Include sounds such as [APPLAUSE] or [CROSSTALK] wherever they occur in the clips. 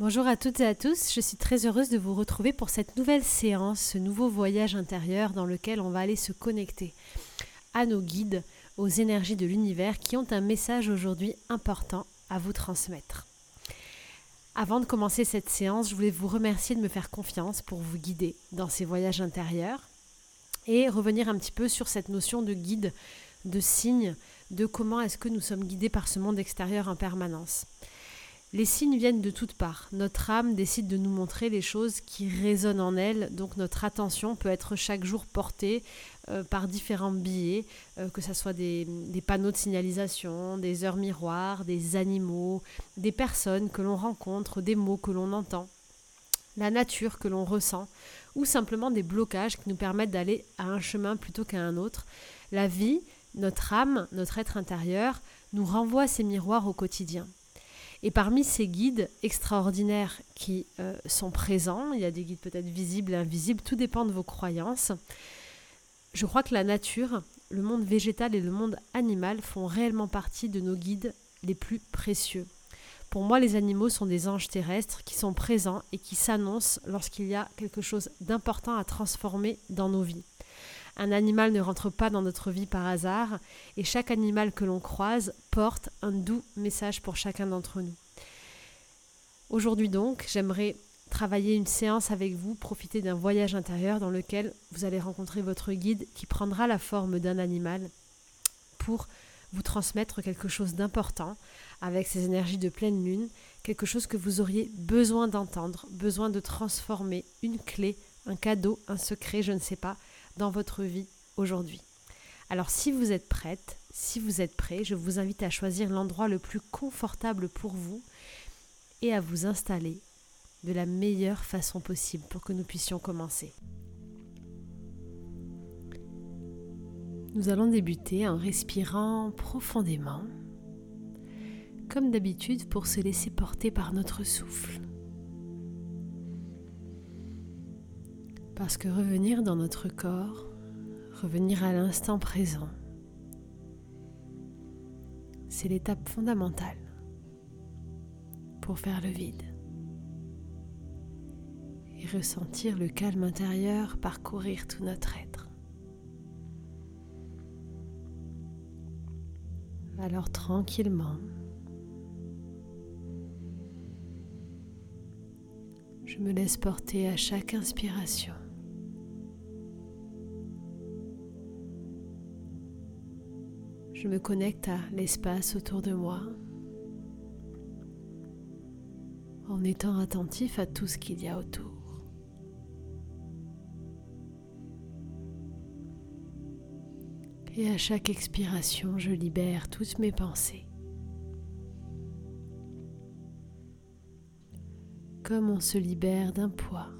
Bonjour à toutes et à tous, je suis très heureuse de vous retrouver pour cette nouvelle séance, ce nouveau voyage intérieur dans lequel on va aller se connecter à nos guides, aux énergies de l'univers qui ont un message aujourd'hui important à vous transmettre. Avant de commencer cette séance, je voulais vous remercier de me faire confiance pour vous guider dans ces voyages intérieurs et revenir un petit peu sur cette notion de guide, de signe, de comment est-ce que nous sommes guidés par ce monde extérieur en permanence. Les signes viennent de toutes parts. Notre âme décide de nous montrer les choses qui résonnent en elle, donc notre attention peut être chaque jour portée euh, par différents billets, euh, que ce soit des, des, panneaux de signalisation, des heures miroirs, des animaux, des personnes que l'on rencontre, des mots que l'on entend, la nature que l'on ressent, ou simplement des blocages qui nous permettent d'aller à un chemin plutôt qu'à un autre. La vie, notre âme, notre être intérieur, nous renvoie ces miroirs au quotidien. Et parmi ces guides extraordinaires qui euh, sont présents, il y a des guides peut-être visibles et invisibles, tout dépend de vos croyances. Je crois que la nature, le monde végétal et le monde animal font réellement partie de nos guides les plus précieux. Pour moi, les animaux sont des anges terrestres qui sont présents et qui s'annoncent lorsqu'il y a quelque chose d'important à transformer dans nos vies. Un animal ne rentre pas dans notre vie par hasard et chaque animal que l'on croise porte un doux message pour chacun d'entre nous. Aujourd'hui donc, j'aimerais travailler une séance avec vous, profiter d'un voyage intérieur dans lequel vous allez rencontrer votre guide qui prendra la forme d'un animal pour vous transmettre quelque chose d'important avec ces énergies de pleine lune, quelque chose que vous auriez besoin d'entendre, besoin de transformer, une clé, un cadeau, un secret, je ne sais pas, dans votre vie aujourd'hui. Alors si vous êtes prête, si vous êtes prêt, je vous invite à choisir l'endroit le plus confortable pour vous et à vous installer de la meilleure façon possible pour que nous puissions commencer. Nous allons débuter en respirant profondément, comme d'habitude pour se laisser porter par notre souffle. Parce que revenir dans notre corps, revenir à l'instant présent, c'est l'étape fondamentale pour faire le vide et ressentir le calme intérieur parcourir tout notre être. Alors tranquillement, je me laisse porter à chaque inspiration. Je me connecte à l'espace autour de moi en étant attentif à tout ce qu'il y a autour. Et à chaque expiration, je libère toutes mes pensées. Comme on se libère d'un poids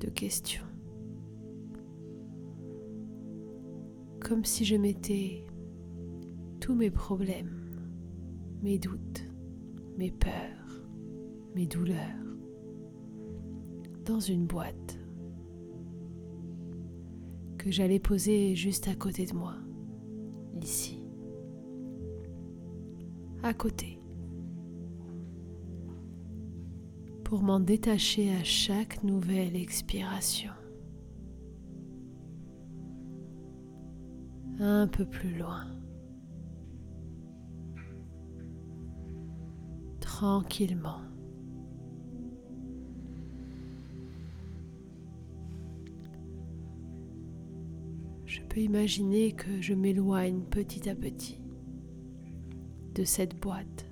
de questions. Comme si je mettais tous mes problèmes, mes doutes, mes peurs, mes douleurs dans une boîte que j'allais poser juste à côté de moi, ici, à côté, pour m'en détacher à chaque nouvelle expiration. Un peu plus loin. Tranquillement. Je peux imaginer que je m'éloigne petit à petit de cette boîte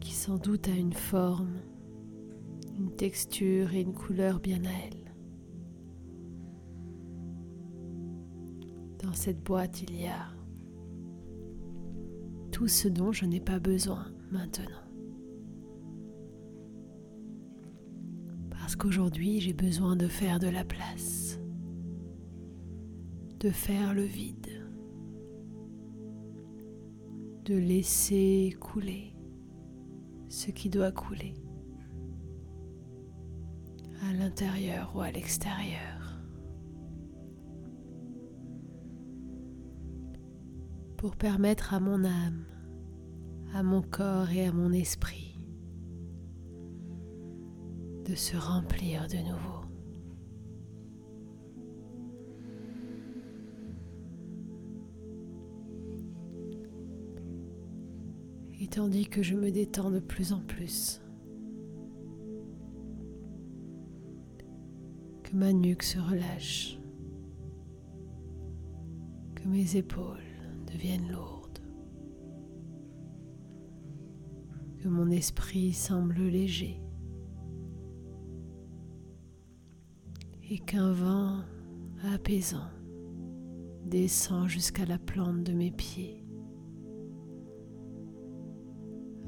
qui sans doute a une forme, une texture et une couleur bien à elle. Dans cette boîte, il y a tout ce dont je n'ai pas besoin maintenant. Parce qu'aujourd'hui, j'ai besoin de faire de la place, de faire le vide, de laisser couler ce qui doit couler à l'intérieur ou à l'extérieur. Pour permettre à mon âme, à mon corps et à mon esprit de se remplir de nouveau. Et tandis que je me détends de plus en plus, que ma nuque se relâche, que mes épaules deviennent lourdes, que mon esprit semble léger et qu'un vent apaisant descend jusqu'à la plante de mes pieds.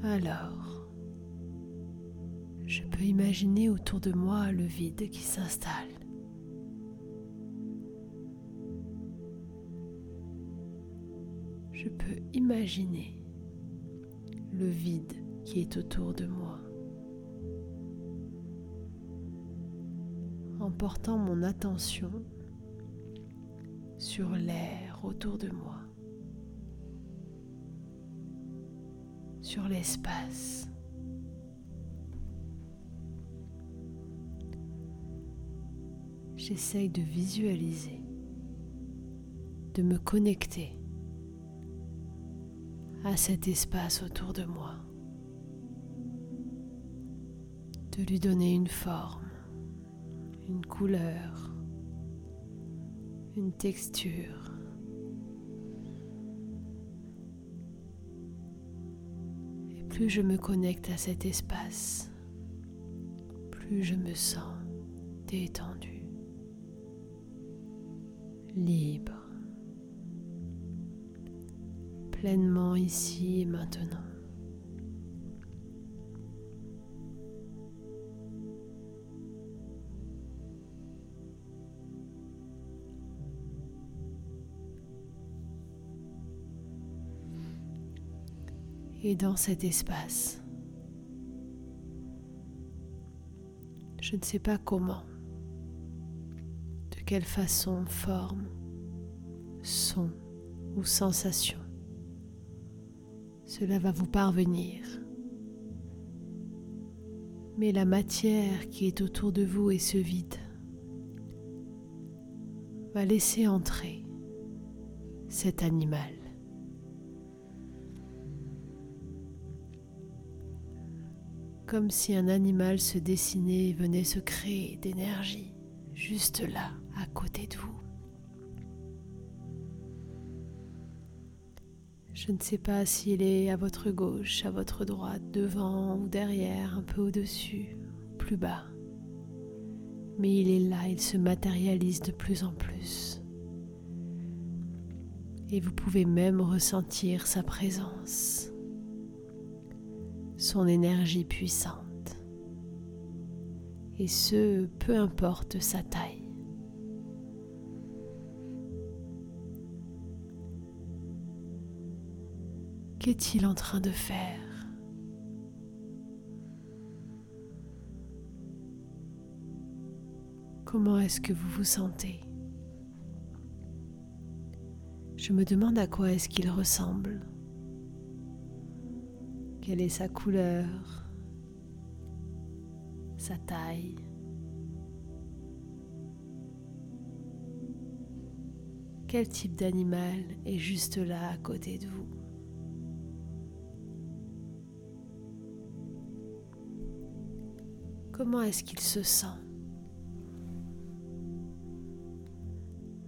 Alors, je peux imaginer autour de moi le vide qui s'installe. Je peux imaginer le vide qui est autour de moi. En portant mon attention sur l'air autour de moi. sur l'espace. J'essaye de visualiser, de me connecter à cet espace autour de moi, de lui donner une forme, une couleur, une texture. plus je me connecte à cet espace, plus je me sens détendu, libre, pleinement ici et maintenant. et dans cet espace. Je ne sais pas comment, de quelle façon, forme, son ou sensation cela va vous parvenir. Mais la matière qui est autour de vous et ce vide va laisser entrer cet animal. comme si un animal se dessinait et venait se créer d'énergie juste là, à côté de vous. Je ne sais pas s'il est à votre gauche, à votre droite, devant ou derrière, un peu au-dessus, plus bas. Mais il est là, il se matérialise de plus en plus. Et vous pouvez même ressentir sa présence son énergie puissante. Et ce, peu importe sa taille. Qu'est-il en train de faire Comment est-ce que vous vous sentez Je me demande à quoi est-ce qu'il ressemble. Quelle est sa couleur, sa taille Quel type d'animal est juste là à côté de vous Comment est-ce qu'il se sent?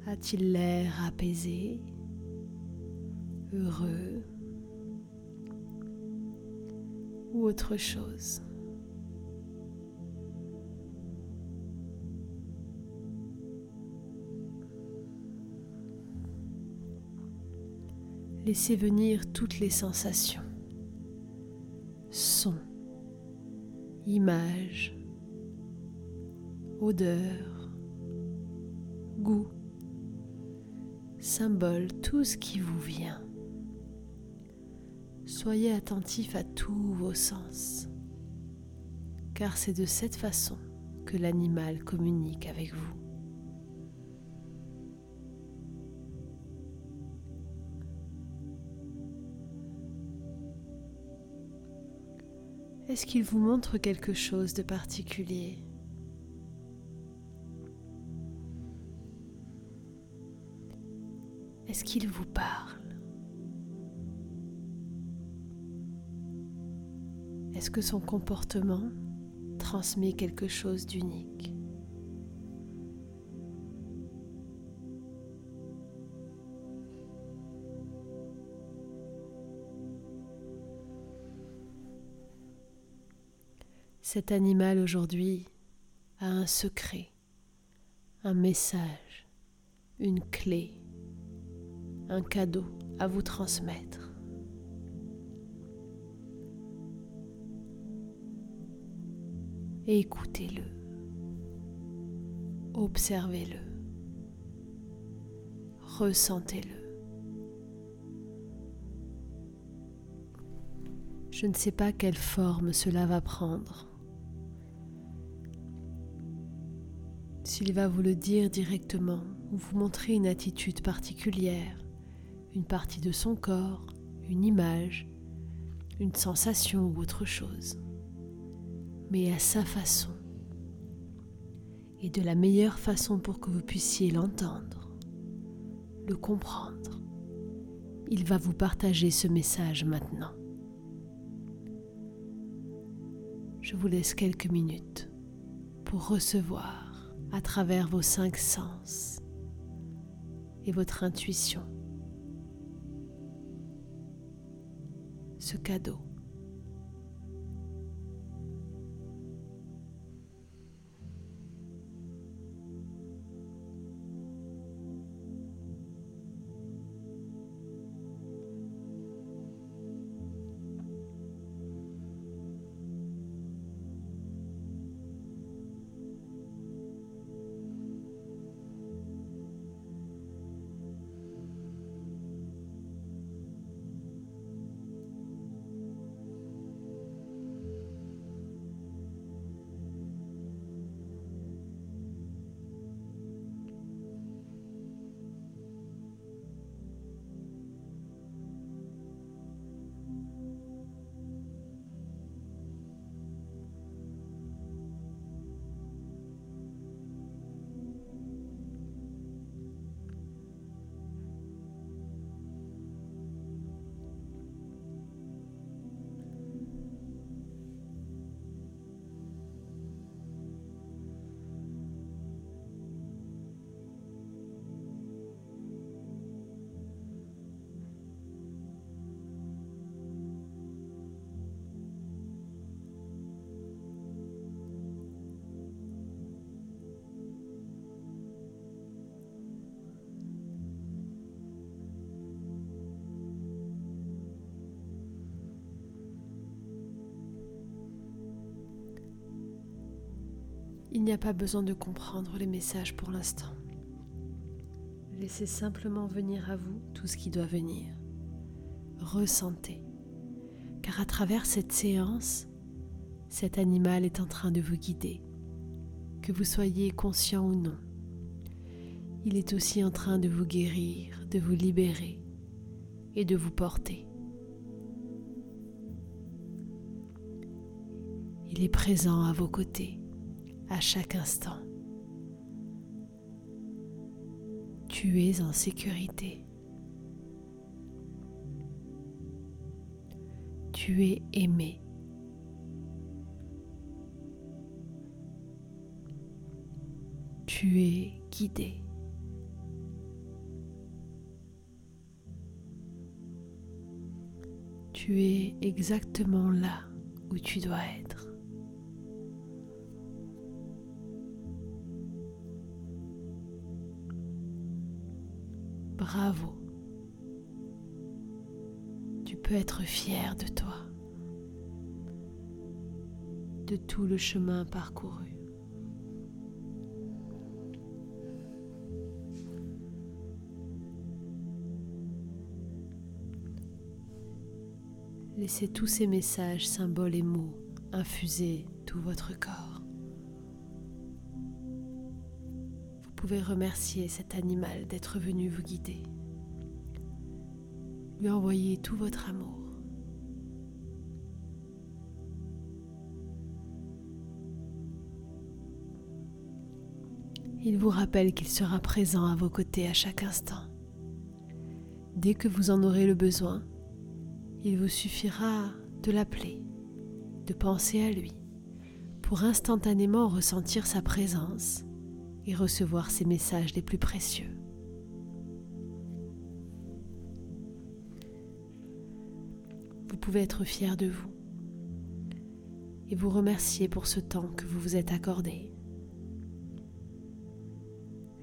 A-t-il l'air apaisé, heureux? Ou autre chose? Laissez venir toutes les sensations, sons, images, odeurs, goût, symboles, tout ce qui vous vient. Soyez attentif à tous vos sens, car c'est de cette façon que l'animal communique avec vous. Est-ce qu'il vous montre quelque chose de particulier? Est-ce qu'il vous parle. Est-ce que son comportement transmet quelque chose d'unique? Cet animal aujourd'hui a un secret, un message, une clé, un cadeau à vous transmettre. Écoutez-le, observez-le, ressentez-le. Je ne sais pas quelle forme cela va prendre. S'il va vous le dire directement ou vous montrer une attitude particulière, une partie de son corps, une image, une sensation ou autre chose, mais à sa façon et de la meilleure façon pour que vous puissiez l'entendre, le comprendre. Il va vous partager ce message maintenant. Je vous laisse quelques minutes pour recevoir à travers vos cinq sens et votre intuition ce cadeau. Il n'y a pas besoin de comprendre les messages pour l'instant. Laissez simplement venir à vous tout ce qui doit venir. Ressentez. Car à travers cette séance, cet animal est en train de vous guider. Que vous soyez conscient ou non. Il est aussi en train de vous guérir, de vous libérer et de vous porter. Il est présent à vos côtés à chaque instant. Tu es en sécurité. Tu es aimé. Tu es guidé. Tu es exactement là où tu dois être. Bravo. Tu peux être fier de toi, de tout le chemin parcouru. Laissez tous ces messages, symboles et mots infuser tout votre corps. pouvez remercier cet animal d'être venu vous guider. Lui envoyer tout votre amour. Il vous rappelle qu'il sera présent à vos côtés à chaque instant. Dès que vous en aurez le besoin, il vous suffira de l'appeler, de penser à lui, pour instantanément ressentir sa présence et recevoir ses messages les plus précieux. Vous pouvez être fier de vous et vous remercier pour ce temps que vous vous êtes accordé.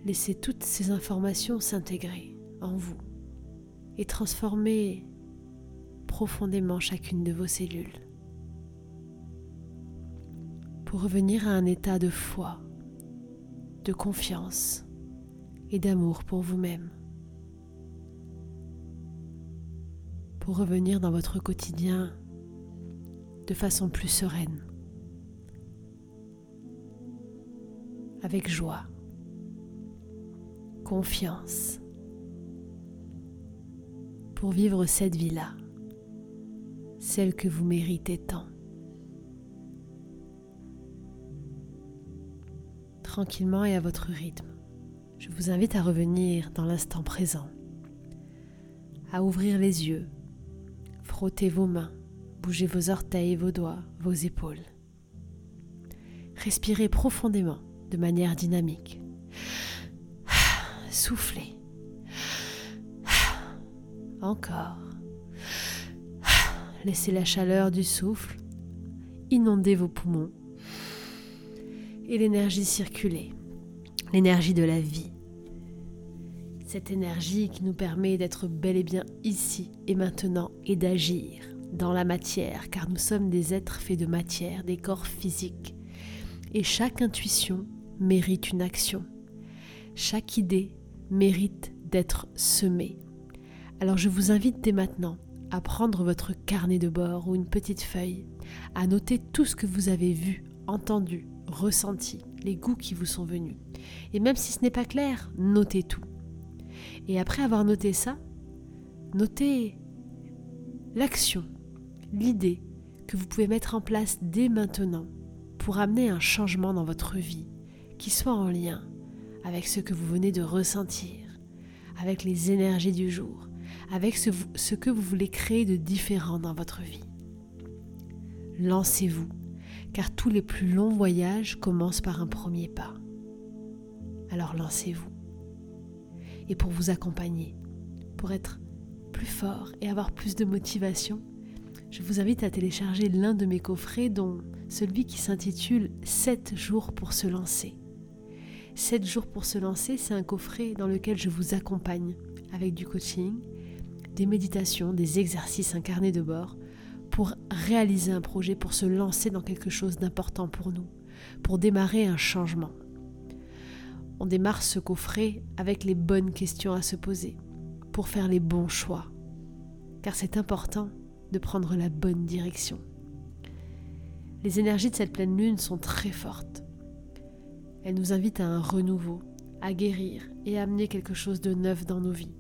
Laissez toutes ces informations s'intégrer en vous et transformer profondément chacune de vos cellules pour revenir à un état de foi, de confiance et d'amour pour vous-même. Pour revenir dans votre quotidien de façon plus sereine, avec joie, confiance, pour vivre cette vie-là, celle que vous méritez tant. Tranquillement et à votre rythme. Je vous invite à revenir dans l'instant présent, à ouvrir les yeux, frotter vos mains, bouger vos orteils, vos doigts, vos épaules. Respirez profondément de manière dynamique. [SIGHS] Soufflez. [SIGHS] Encore. [SIGHS] Laissez la chaleur du souffle inonder vos poumons et l'énergie circuler, l'énergie de la vie. Cette énergie qui nous permet d'être bel et bien ici et maintenant et d'agir dans la matière, car nous sommes des êtres faits de matière, des corps physiques. Et chaque intuition mérite une action. Chaque idée mérite d'être semée. Alors je vous invite dès maintenant à prendre votre carnet de bord ou une petite feuille, à noter tout ce que vous avez vu, entendu, ressenti, les goûts qui vous sont venus. Et même si ce n'est pas clair, notez tout. Et après avoir noté ça, notez l'action, l'idée que vous pouvez mettre en place dès maintenant pour amener un changement dans votre vie qui soit en lien avec ce que vous venez de ressentir, avec les énergies du jour, avec ce, ce que vous voulez créer de différent dans votre vie. Lancez-vous car tous les plus longs voyages commencent par un premier pas. Alors lancez-vous. Et pour vous accompagner, pour être plus fort et avoir plus de motivation, je vous invite à télécharger l'un de mes coffrets dont celui qui s'intitule 7 jours pour se lancer. 7 jours pour se lancer, c'est un coffret dans lequel je vous accompagne avec du coaching, des méditations, des exercices incarnés de bord pour réaliser un projet, pour se lancer dans quelque chose d'important pour nous, pour démarrer un changement. On démarre ce coffret avec les bonnes questions à se poser, pour faire les bons choix, car c'est important de prendre la bonne direction. Les énergies de cette pleine lune sont très fortes. Elles nous invitent à un renouveau, à guérir et à amener quelque chose de neuf dans nos vies.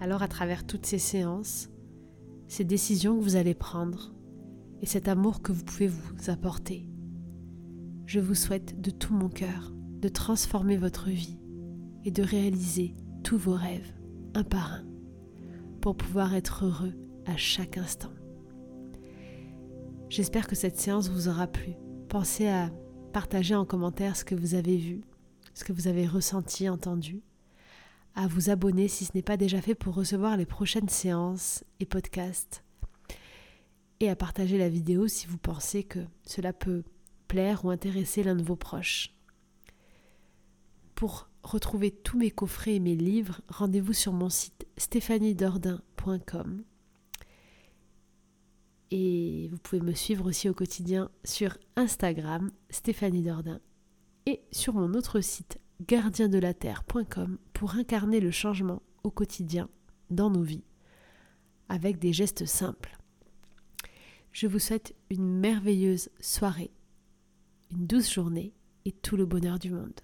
Alors à travers toutes ces séances, ces décisions que vous allez prendre et cet amour que vous pouvez vous apporter. Je vous souhaite de tout mon cœur de transformer votre vie et de réaliser tous vos rêves un par un pour pouvoir être heureux à chaque instant. J'espère que cette séance vous aura plu. Pensez à partager en commentaire ce que vous avez vu, ce que vous avez ressenti, entendu à vous abonner si ce n'est pas déjà fait pour recevoir les prochaines séances et podcasts, et à partager la vidéo si vous pensez que cela peut plaire ou intéresser l'un de vos proches. Pour retrouver tous mes coffrets et mes livres, rendez-vous sur mon site stéphaniedordin.com. Et vous pouvez me suivre aussi au quotidien sur Instagram, Stéphanie Dordain, et sur mon autre site gardiendelaterre.com pour incarner le changement au quotidien dans nos vies avec des gestes simples. Je vous souhaite une merveilleuse soirée, une douce journée et tout le bonheur du monde.